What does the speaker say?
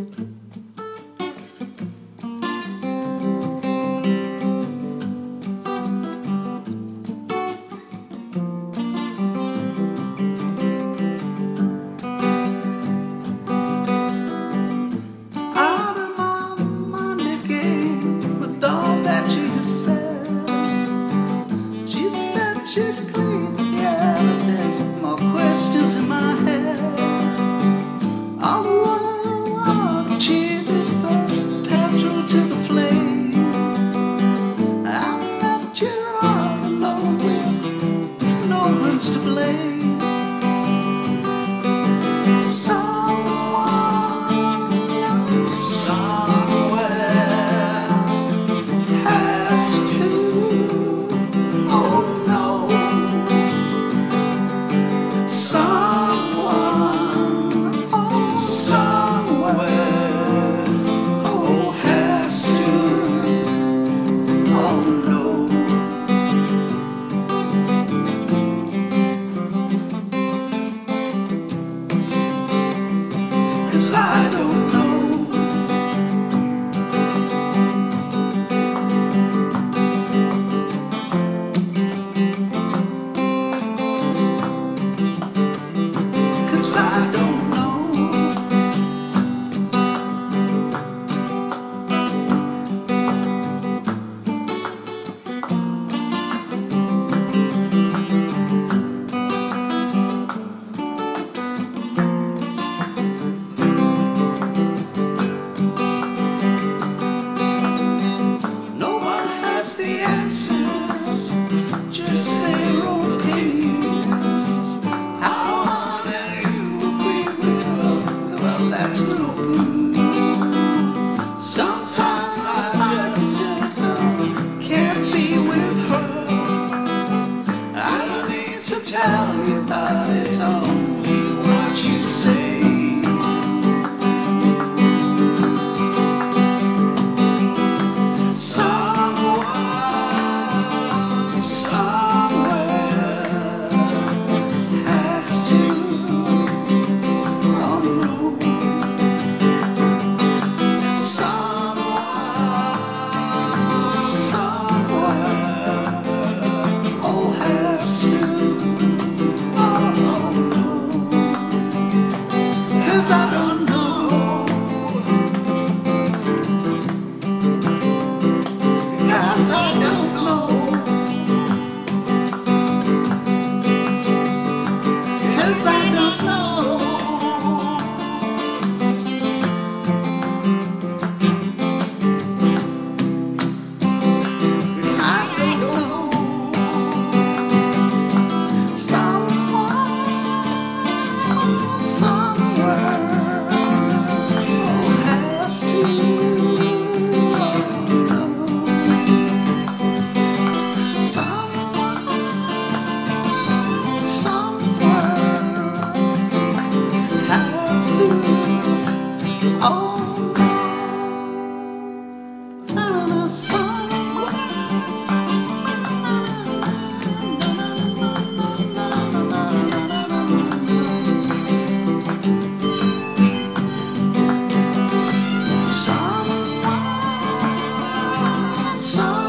Mm-hmm. to blame. Someone, somewhere has to. Oh no. the answers, just say you well that's no. Sometimes I just can't be with her. I don't need to tell you that it's all. song.